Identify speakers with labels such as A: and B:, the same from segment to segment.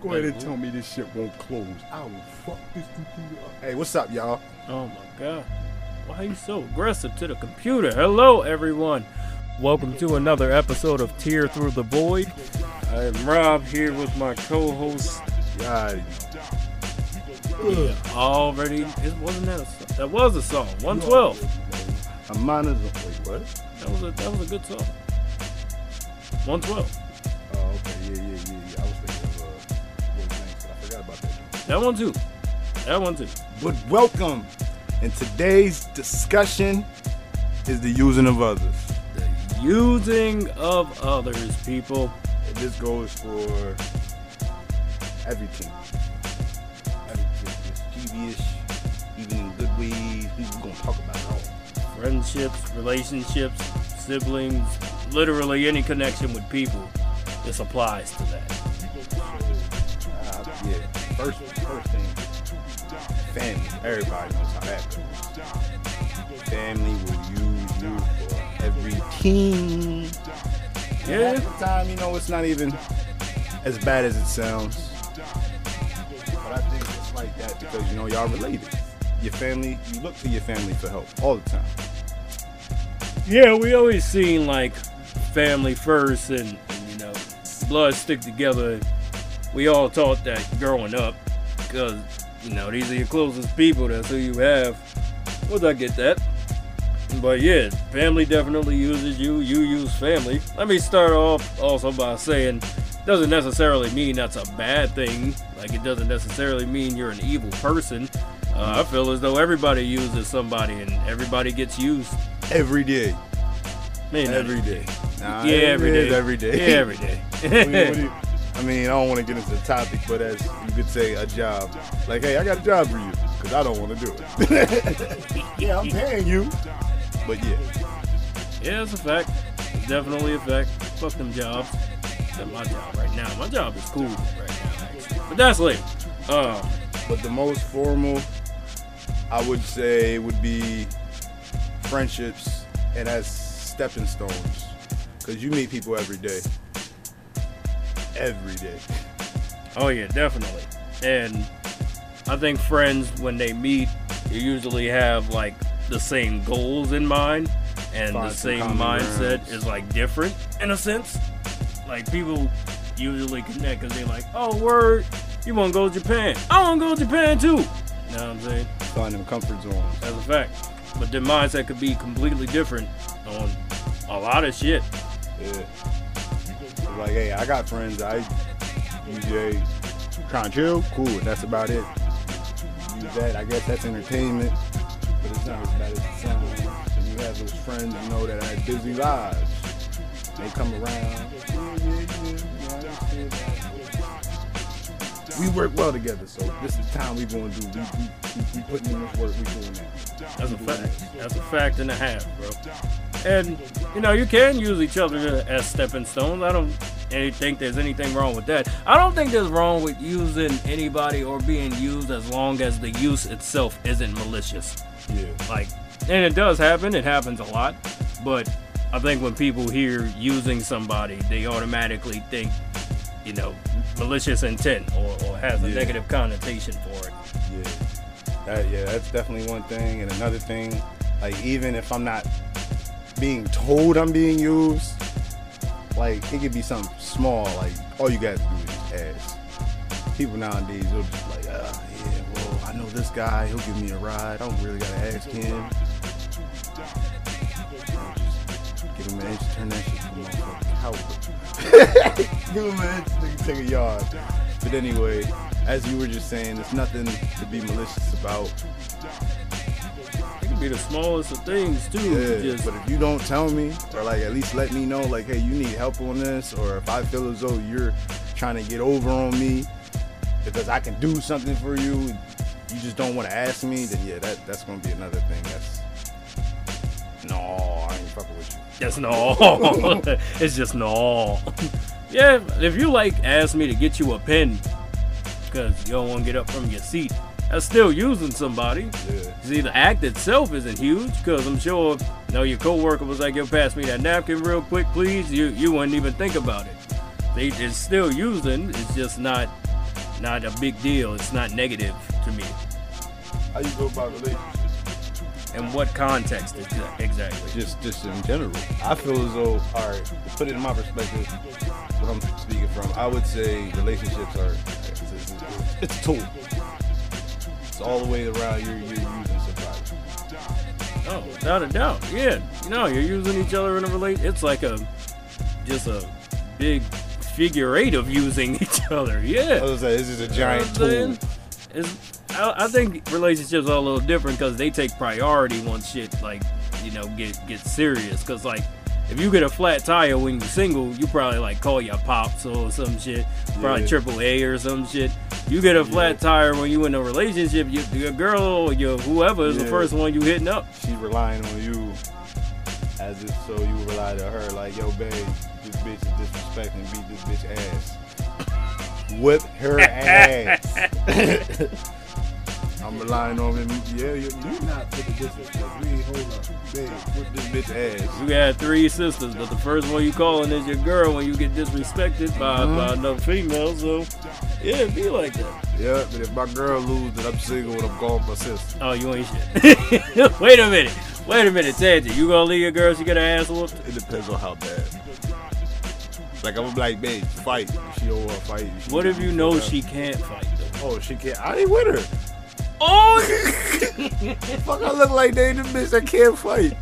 A: Go ahead and tell me this shit won't close. I will fuck this computer up. Hey, what's up, y'all?
B: Oh my god. Why are you so aggressive to the computer? Hello, everyone. Welcome to another episode of Tear Through the Void. I am Rob here with my co-host.
A: God,
B: Yeah, already, it wasn't that a song. That was a song. 112.
A: I'm minus. Wait, what?
B: That was a that was a good song. 112.
A: Oh, okay. Yeah, yeah, yeah, that.
B: One too. That one too.
A: But welcome. And today's discussion is the using of others.
B: The using of others, people.
A: And this goes for everything. Everything. TV-ish, even in good ways. We're gonna talk about it all.
B: friendships, relationships, siblings, literally any connection with people. This applies to that.
A: Uh, yeah. First, first thing, family. Everybody knows how that goes. Family will use you for everything.
B: Yeah.
A: Half the time, you know, it's not even as bad as it sounds. But I think it's like that because you know y'all related. Your family, you look to your family for help all the time.
B: Yeah, we always seen like family first and, and, you know, blood stick together. We all taught that growing up because, you know, these are your closest people. That's who you have. Well, I get that. But yeah, family definitely uses you. You use family. Let me start off also by saying, doesn't necessarily mean that's a bad thing. Like it doesn't necessarily mean you're an evil person. Uh, I feel as though everybody uses somebody and everybody gets used.
A: Every day.
B: Man,
A: Every day. Nah,
B: Yeah, every day.
A: Every day.
B: Yeah, every day.
A: What do you- what do you- I mean, I don't want to get into the topic, but as you could say, a job. Like, hey, I got a job for you because I don't want to do it. yeah, I'm paying you. But yeah,
B: yeah, it's a fact. It's definitely a fact. Fuck them jobs. Except my job right now. My job is cool right now, actually. But that's later. Um,
A: but the most formal, I would say, would be friendships, and as stepping stones, because you meet people every day. Every day.
B: oh yeah, definitely. And I think friends, when they meet, they usually have like the same goals in mind, and
A: Find
B: the same
A: common
B: mindset
A: grounds.
B: is like different in a sense. Like people usually connect because they're like, "Oh, word, you want to go to Japan? I want to go to Japan too." You know what I'm saying?
A: Find them comfort zones.
B: That's a fact. But their mindset could be completely different on a lot of shit.
A: Yeah. Like, hey, I got friends. I DJ trying to chill. Cool. That's about it. Use that. I guess that's entertainment, but it's not as bad as it sounds. And you have those friends you know that have busy lives. They come around. We work well together, so this is time we're gonna do. We, we, we, we putting in this work. We doing that.
B: That's a fact. That's a fact and a half, bro. And you know, you can use each other as stepping stones. I don't think there's anything wrong with that. I don't think there's wrong with using anybody or being used as long as the use itself isn't malicious.
A: Yeah.
B: Like, and it does happen. It happens a lot. But I think when people hear using somebody, they automatically think, you know, malicious intent or, or has a
A: Yeah.
B: negative connotation for it.
A: Yeah, that yeah, that's definitely one thing. And another thing, like even if I'm not being told I'm being used, like it could be something small. Like all you guys do is ask. People nowadays they'll just like, uh, yeah, well, I know this guy. He'll give me a ride. I don't really gotta ask him. Give him an inch, turn that shit to motherfucking house. give him an inch, take a yard. But anyway, as you were just saying, there's nothing to be malicious about.
B: Could be the smallest of things too.
A: Yeah,
B: Just
A: but if you don't tell me, or like at least let me know, like, hey, you need help on this, or if I feel as though you're trying to get over on me because I can do something for you, you just don't want to ask me, then yeah, that that's gonna be another thing. That's no, I ain't fucking with you.
B: Just no. it's just no. yeah, if you like ask me to get you a pen because you don't want to get up from your seat, that's still using somebody.
A: Yeah,
B: See, the act itself isn't huge because I'm sure, you know, your coworker was like, "Yo, pass me that napkin real quick, please." You you wouldn't even think about it. They it's still using. It's just not not a big deal. It's not negative to me.
A: How you go about relationships?
B: In what context exactly?
A: Just, just in general. I feel as though, all right, put it in my perspective, what I'm speaking from, I would say relationships are, it's, it's, it's a tool. It's all the way around. You're, you're using somebody.
B: Oh, without a doubt. Yeah. You know, you're using each other in a relate. It's like a just a big figure eight of using each other. Yeah.
A: I was say this is a giant
B: You know
A: tool.
B: It's, I, I think relationships are a little different because they take priority once shit like you know get get serious. Because like if you get a flat tire when you're single, you probably like call your pops or some shit, probably
A: Yeah.
B: triple A or some shit. You get a flat tire when you in a relationship, you, your girl or your whoever is the first one you hitting up.
A: She's relying on you as if so you rely to her like, yo, babe, this bitch is disrespecting, beat this bitch ass. Whip her ass. I'm relying on him. Yeah, you, not taking disrespect. We hold up, babe, this bitch ass.
B: You got three sisters, but the first one you calling is your girl when you get disrespected by,
A: Mhm.
B: by another female. So, yeah, it be like that.
A: Yeah, but if my girl lose, then I'm single and I'm going my sister.
B: Oh, you ain't shit. Wait a minute. Wait a minute, Tangent. You gonna leave your girl? She get her ass whooped?
A: It depends on how bad. Like I'm like, babe, fight. She don't want to fight. she
B: What if you know she can't fight? Though?
A: Oh, she can't. I ain't with her.
B: Oh,
A: Fuck, I look like they the bitch that can't fight.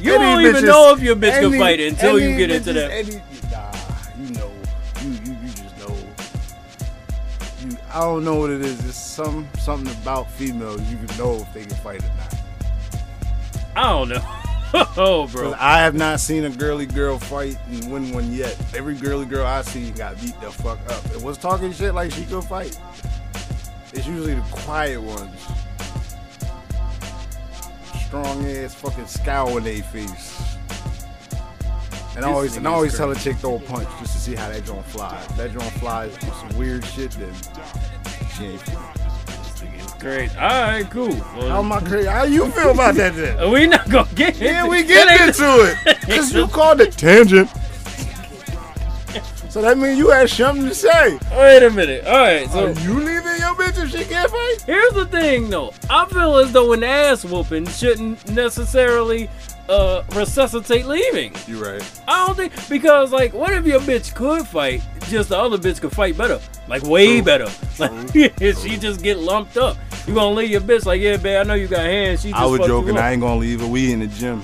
B: you
A: Any
B: don't even
A: bitches-
B: know if your bitch can
A: any-
B: fight until you get into
A: bitches-
B: that.
A: Any, nah, you know, you you you just know. You, I don't know what it is. It's some something about females. You can know if they can fight or not.
B: I don't know. oh, bro.
A: I have not seen a girly girl fight and win one yet. Every girly girl I see got beat the fuck up. And was talking shit like she could fight. It's usually the quiet ones. Strong ass fucking scowl in their face. And I always and I always tell a chick throw a punch just to see how that joint flies. If that joint flies with some weird shit, then she ain't.
B: Great. All right, cool. Well,
A: How am I crazy? How you feel about that then?
B: we not gonna get
A: Yeah,
B: into-
A: we get into it. Cause you called it tangent. So that means you had something to say.
B: Wait a minute. All right, so
A: Are you leaving your bitch if she can't fight?
B: Here's the thing, though. I feel as though an ass whooping shouldn't necessarily uh, resuscitate leaving.
A: You right.
B: I don't think because like, what if your bitch could fight? Just the other bitch could fight better, like way
A: True.
B: better. Like if she just get lumped up. You gonna leave your bitch like, yeah, babe, I know you got hands. She just
A: I was joking. I ain't gonna leave her. We in the gym.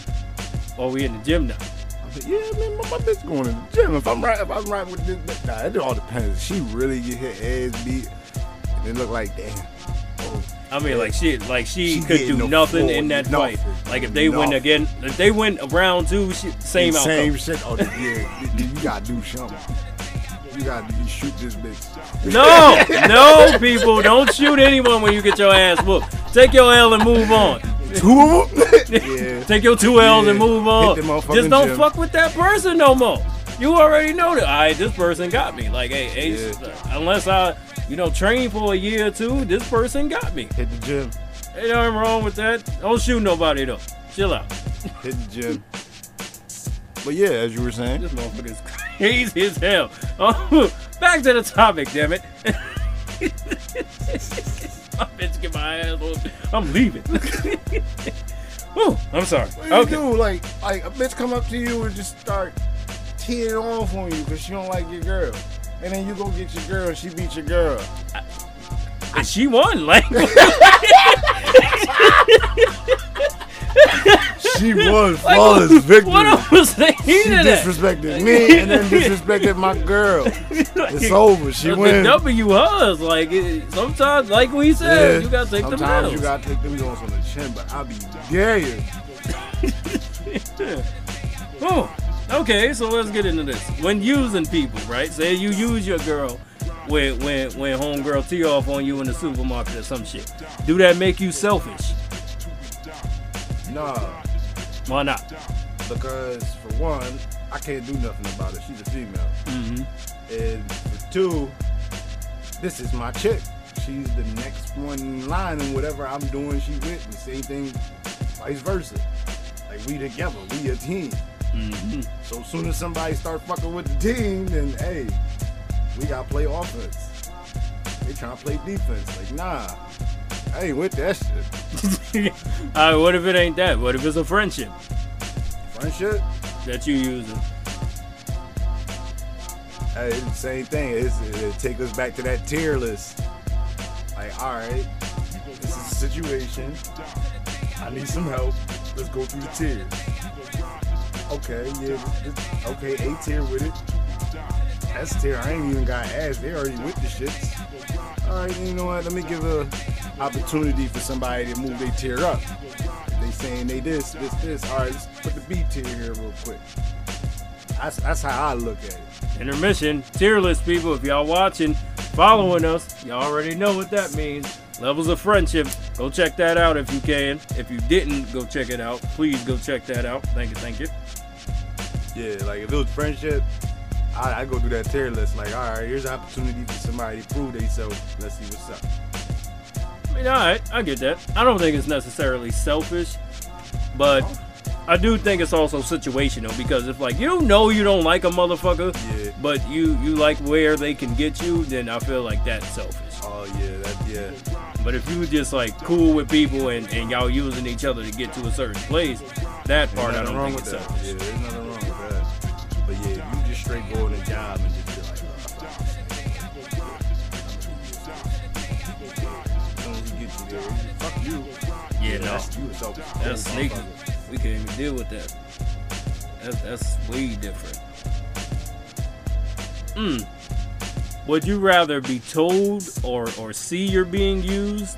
B: Oh, we in the gym now.
A: I said, yeah, man, my, my bitch going to the gym. If I'm right, if I'm right with this, bitch- nah, it all depends. She really get her ass beat, it look like damn. Oh,
B: I mean, like she, like she,
A: She
B: could do nothing in that
A: nothing,
B: fight. Like if they win again, if they win round two, she, same outcome.
A: same shit. Oh, yeah, you- gotta do something. You gotta shoot this bitch.
B: No, no, people, don't shoot anyone when you get your ass whooped. Take your L and move on.
A: Two of them. yeah.
B: Take your two L's and move on.
A: Hit the motherfucking
B: Just don't
A: gym.
B: fuck with that person no more. You already know that. All right, this person got me. Like, hey, hey,
A: Yeah.
B: unless I, you know, train for a year or two, this person got me.
A: Hit the gym.
B: Ain't nothing wrong with that. Don't shoot nobody though. Chill out.
A: Hit the gym. But yeah, as you were saying,
B: This motherfucker's crazy as hell. Oh, back to the topic, damn it. my bitch get my ass whooped. I'm leaving. Whew, I'm sorry.
A: what do you
B: Okay.
A: do? Like, like a bitch come up to you and just start teeing off on you because she don't like your girl, and then you go get your girl and she beat your girl.
B: And she won. Like,
A: She won
B: like
A: flawless
B: what,
A: victory.
B: what was the
A: she
B: heat of that?
A: disrespected me and then disrespected my girl. It's over. She
B: the. W hers. Like, it, sometimes, like we said, you gotta take them
A: Sometimes
B: L's.
A: you gotta take them joints on the chin, but I'll be gay.
B: Oh, okay, so let's get into this. When using people, right? Say you use your girl when when when homegirl tee off on you in the supermarket or some shit. Do that make you selfish?
A: Nah,
B: Why not?
A: because for one, I can't do nothing about it. She's a female.
B: hmm
A: And for two, this is my chick. She's the next one in line, and whatever I'm doing, she with. And same thing, vice versa. Like we together, we a team.
B: Hmm
A: So as soon as somebody start fucking with the team, then hey, we gotta play offense. They trying to play defense. Like, nah, I ain't with that shit.
B: All right, what if it ain't that? What if it's a friendship
A: Friendship,
B: that you using?
A: hey, same thing. It's, it, it take us back to that tier list. Like, all right, this is a situation. I need some help. Let's go through the tiers. Okay, yeah, okay, A tier with it. S tier, I ain't even got ass. They already with the shits. All right, you know what? Let me give a opportunity for somebody to move their tier up. They saying they this, this, this. All right, let's put the B tier here real quick. That's that's how I look at it.
B: Intermission, tier list people. If y'all watching, following us, y'all already know what that means. Levels of friendship. Go check that out if you can. If you didn't, go check it out. Please go check that out. Thank you, thank you.
A: Yeah, like if it was friendship, I I go through that tier list. Like, all right, here's an opportunity for somebody to prove themselves. Let's see what's up.
B: I mean, all right, I get that. I don't think it's necessarily selfish, but I do think it's also situational because if like you know you don't like a motherfucker,
A: Yeah.
B: but you you like where they can get you, then I feel like that's selfish.
A: Oh yeah, that yeah.
B: But if you just like cool with people and, and y'all using each other to get to a certain place, that part I don't think
A: with
B: it's
A: that.
B: selfish.
A: Yeah, straight go on a job and just be like, as soon as you get you there, fuck you.
B: Yeah, no,
A: that's you.
B: That's sneaky. We can't even deal with that. That's that's way different. Hmm. Would you rather be told or or see you're being used,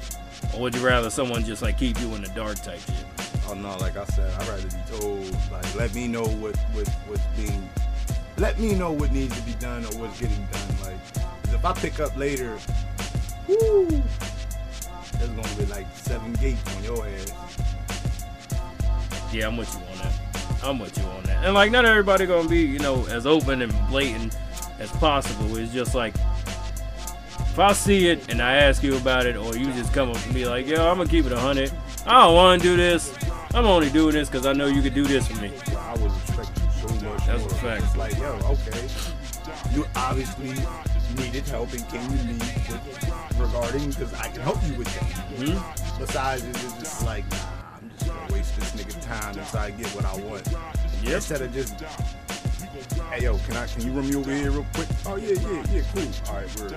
B: or would you rather someone just like keep you in the dark type shit?
A: Oh no, like I said, I'd rather be told. Like, let me know what what what's being. Let me know what needs to be done or what's getting done. Like, if I pick up later, whoo, there's gonna be like seven gates on your head.
B: Yeah, I'm with you on that. I'm with you on that. And like, not everybody gonna be, you know, as open and blatant as possible. It's just like, if I see it and I ask you about it, or you just come up and be like, yo, I'm gonna keep it a hundred. I don't want to do this. I'm only doing this because I know you could do this for me. That's a fact.
A: It's like, yo, okay, you obviously needed help and came to me regarding because I can help you with that.
B: Hmm?
A: Besides, it's just like, nah, I'm just gonna waste this nigga time until I get what I want.
B: Yep.
A: Instead of just, hey yo, can I can you run me over here real quick? Oh yeah, yeah, yeah, cool. All right, word.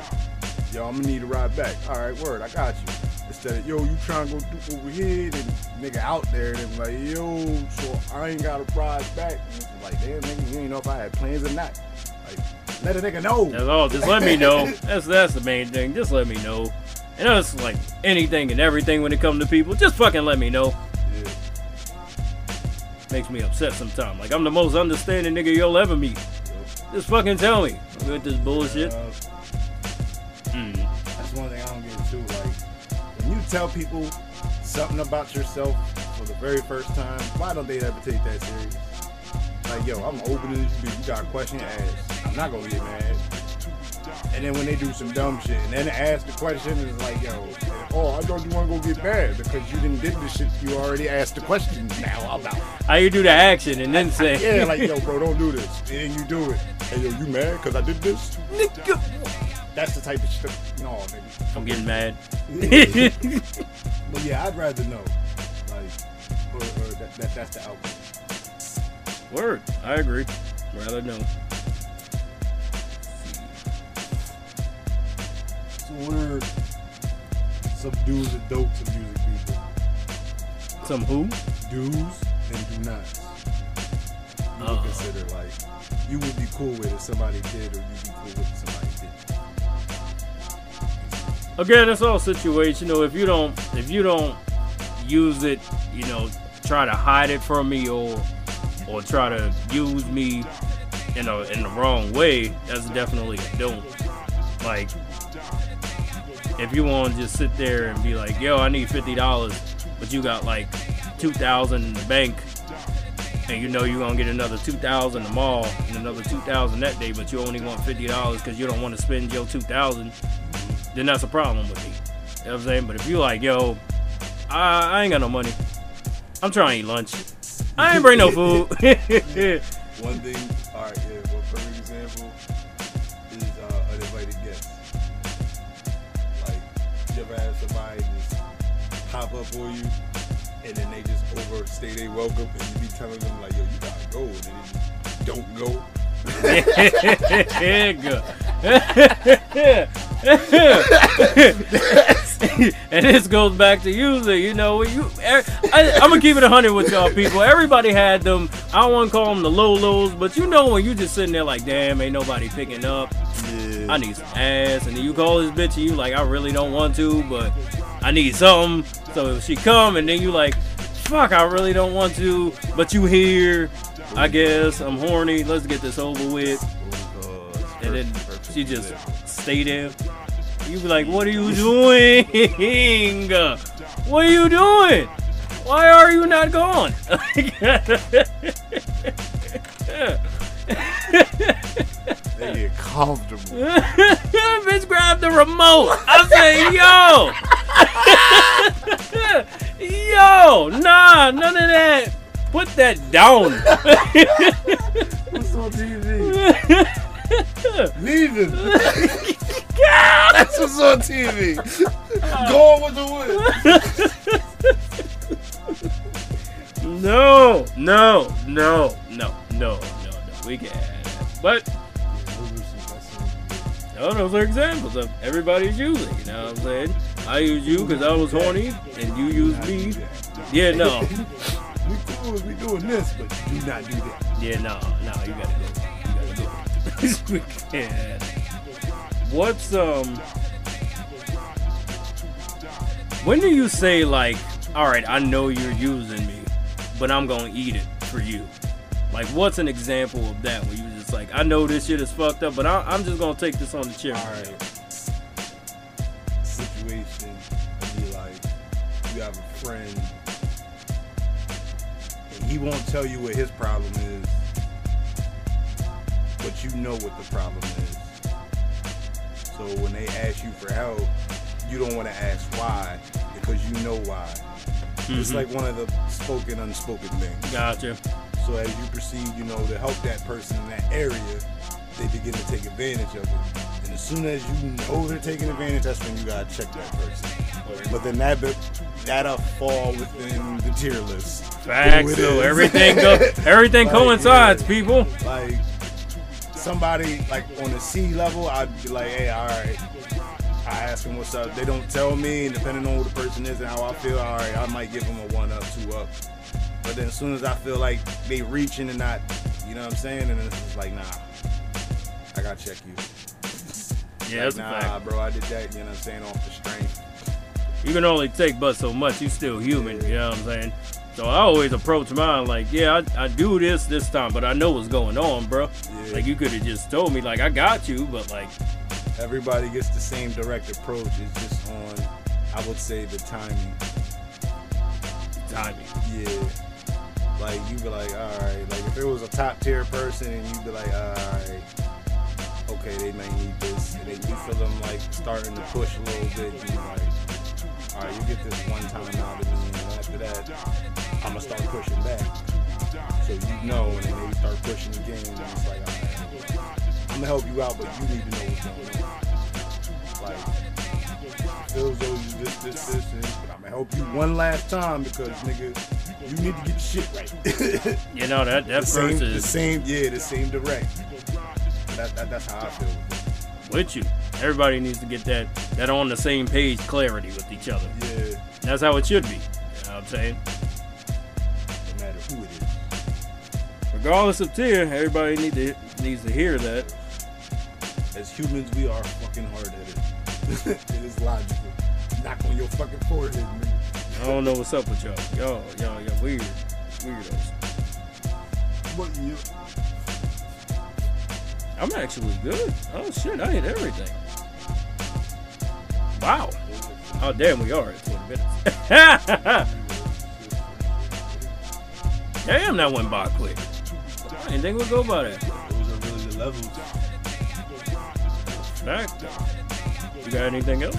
A: Yo, I'm gonna need a ride back. All right, word, I got you. Instead of yo, you trying to go do over here, and nigga out there, and like yo, so I ain't got a ride back. And like damn, nigga, you ain't know if I had plans or not. Like, let a nigga know.
B: That's all. Just let me know. That's that's the main thing. Just let me know. And that's like anything and everything when it comes to people. Just fucking let me know.
A: Yeah.
B: Makes me upset sometimes. Like I'm the most understanding nigga you'll ever meet. Just fucking tell me with this bullshit.
A: Uh, tell people something about yourself for the very first time, why don't they ever take that serious? Like, yo, I'm open to this dude. You got a question, ask. I'm not gonna get mad. And then when they do some dumb shit, and then ask the question, it's like, yo, oh, I thought you want to go get mad because you didn't did the shit you already asked the question now about.
B: How you do the action and then say,
A: Yeah, like, yo, bro, don't do this. And you do it. Hey, yo, you mad because I did this?
B: Nigga.
A: That's the type of shit. No, nigga.
B: I'm getting mad.
A: But yeah, I'd rather know. Like, or, or that, that, that's the outcome.
B: Word. I agree. Rather know.
A: So what are some do's and don'ts of music people?
B: Some who?
A: Do's and do nots. You would
B: Uh.
A: consider like you would be cool with if somebody did, or you'd be cool with somebody.
B: Again, it's all situational. If you don't, if you don't use it, you know, try to hide it from me or or try to use me in a in the wrong way, that's definitely a don't. Like, if you want to just sit there and be like, "Yo, I need fifty dollars," but you got like two thousand in the bank, and you know you're gonna get another two thousand tomorrow and another two thousand that day, but you only want fifty dollars because you don't want to spend your two thousand then that's a problem with me. You know what I'm saying? But if you like, yo, I, I ain't got no money. I'm trying to eat lunch. I ain't bring no food.
A: One thing, all right, yeah. One perfect example is uh, uninvited guests. Like, you ever had somebody just pop up on you, and then they just overstay their welcome, and you be telling them like, "Yo, you gotta go," and then they don't go.
B: and this goes back to using, you know, you. Er, I, I'm gonna keep it hundred with y'all people. Everybody had them. I don't want to call them the low lows, but you know when you just sitting there like, damn, ain't nobody picking up.
C: Yeah.
B: I need some ass, and then you call this bitch, and you like, I really don't want to, but I need something. So she come, and then you like, fuck, I really don't want to, but you here. I guess I'm horny. Let's get this over with. And then she just stay there. You be like, what are you doing? What are you doing? Why are you not gone?
C: They get comfortable.
B: Bitch grab the remote. I say, yo. yo, nah, none of that. Put that down.
A: What's on TV? Neither. That's what's on TV. Go on with the wind.
B: no, no, no, no, no, no, no. We can't. But no, those are examples of everybody's using. You know what I'm saying? I use you because I was horny, and you use me. Yeah, no.
A: We cool as we doing this, but do not do that.
B: Yeah, no, no, you gotta go. You gotta go. we can't. What's um? When do you say like, all right, I know you're using me, but I'm gonna eat it for you? Like, what's an example of that where you just like, I know this shit is fucked up, but I, I'm just gonna take this on the chin.
A: All right. Situation be like you have a friend, and he won't tell you what his problem is, but you know what the problem is. So when they ask you for help, you don't want to ask why because you know why. It's
B: Mhm.
A: like one of the spoken, unspoken things.
B: Gotcha.
A: So as you proceed, you know, to help that person in that area, they begin to take advantage of it. And as soon as you know they're taking advantage, that's when you gotta check that person. But then that bit, that'll fall within the tier list.
B: Facts. So everything go, everything
A: Like,
B: coincides,
A: yeah.
B: people.
A: Like somebody like on the C level, I'd be like, hey, all right. I ask them what's up. They don't tell me, and depending on who the person is and how I feel, all right, I might give them a one up, two up. But then as soon as I feel like they reaching and not, you know what I'm saying, and it's just like, nah, I gotta check you.
B: Yeah, that's
A: like,
B: a
A: nah,
B: fact.
A: bro, I did that, you know what I'm saying, off the strength.
B: You can only take but so much. You still human. You know what I'm saying? So I always approach mine like, yeah, I, I do this this time, but I know what's going on, bro.
A: Yeah.
B: Like you could have just told me, like I got you, but like,
A: Everybody gets the same direct approach. It's just on, I would say, the timing.
B: timing.
A: Yeah. Like you be like, all right. Like if it was a top tier person, and you be like, all right, okay, they may need this, and then you feel them like starting to push a little bit. You like, all right, you get this one time of me, and after that, I'm gonna start pushing back. So you know, and then they start pushing again, and it's like, right, I'm gonna help you out, but you need to know what's going on. Like, feels though you this, this, this, and but I'm gonna help you one last time because nigga, you need to get the shit right.
B: You know that that
A: the same,
B: person
A: the same, yeah, the same direct. That, that, that's how I feel.
B: with you. Everybody needs to get that that on the same page clarity with each other.
A: Yeah,
B: That's how it should be. You know what I'm saying?
A: no matter who it is.
B: Regardless of tier, everybody need to needs to hear that.
A: As humans, we are fucking hard headed. it is logical. Knock on your fucking forehead, nigga.
B: I don't know what's up with y'all. Y'all, y'all, y'all weird, weirdos.
A: What you?
B: I'm actually good. Oh shit, I hit everything. Wow. Oh damn, we are at 20 minutes. damn, that went by quick. I didn't think we'd go by that.
A: Those are really the levels.
B: Fact. You got anything else?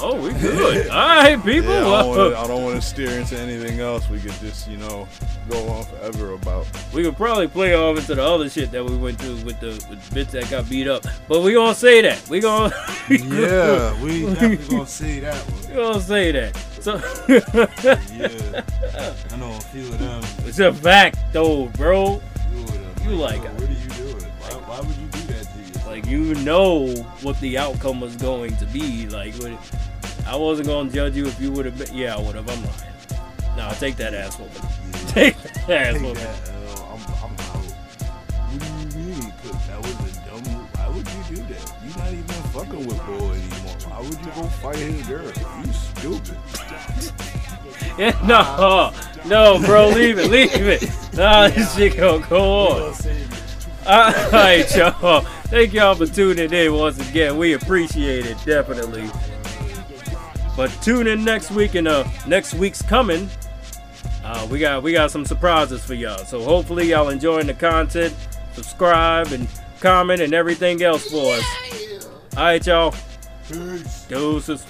B: Oh, we good. All right, people.
C: Yeah, I don't wanna- I don't want to steer into anything else. We could just, you know,
D: go on forever about.
B: We could probably play off into the other shit that we went through with the with bits that got beat up, but we gonna say that. We gonna
A: Yeah, we definitely gonna see that one.
B: we gonna say that. So
A: Yeah, I know a few of them.
B: it's a fact, though, bro. You like
A: "Yo,
B: it."
A: What are you doing? Why, why would you do that to yourself?
B: Like you know what the outcome was going to be. Like what- I wasn't gonna judge you if you would have been. Yeah, I would have. I'm lying. Nah, take that ass whooping. Take that
A: Take that, uh, I'm, I'm out. What do you mean? 'Cause that was a dumb move. Why would you do that? You not even fucking with Bo anymore. Why would you go fight his girl? You stupid.
B: Yeah, no, no, bro, leave it, leave it. Nah, this shit gonna go on. All right, y'all. Thank y'all for tuning in once again. We appreciate it, definitely. But tune in next week, and uh, next week's coming. Uh, we got we got some surprises for y'all. So hopefully y'all enjoying the content. Subscribe and comment and everything else for us. All right, y'all.
A: Peace.
B: Deuces.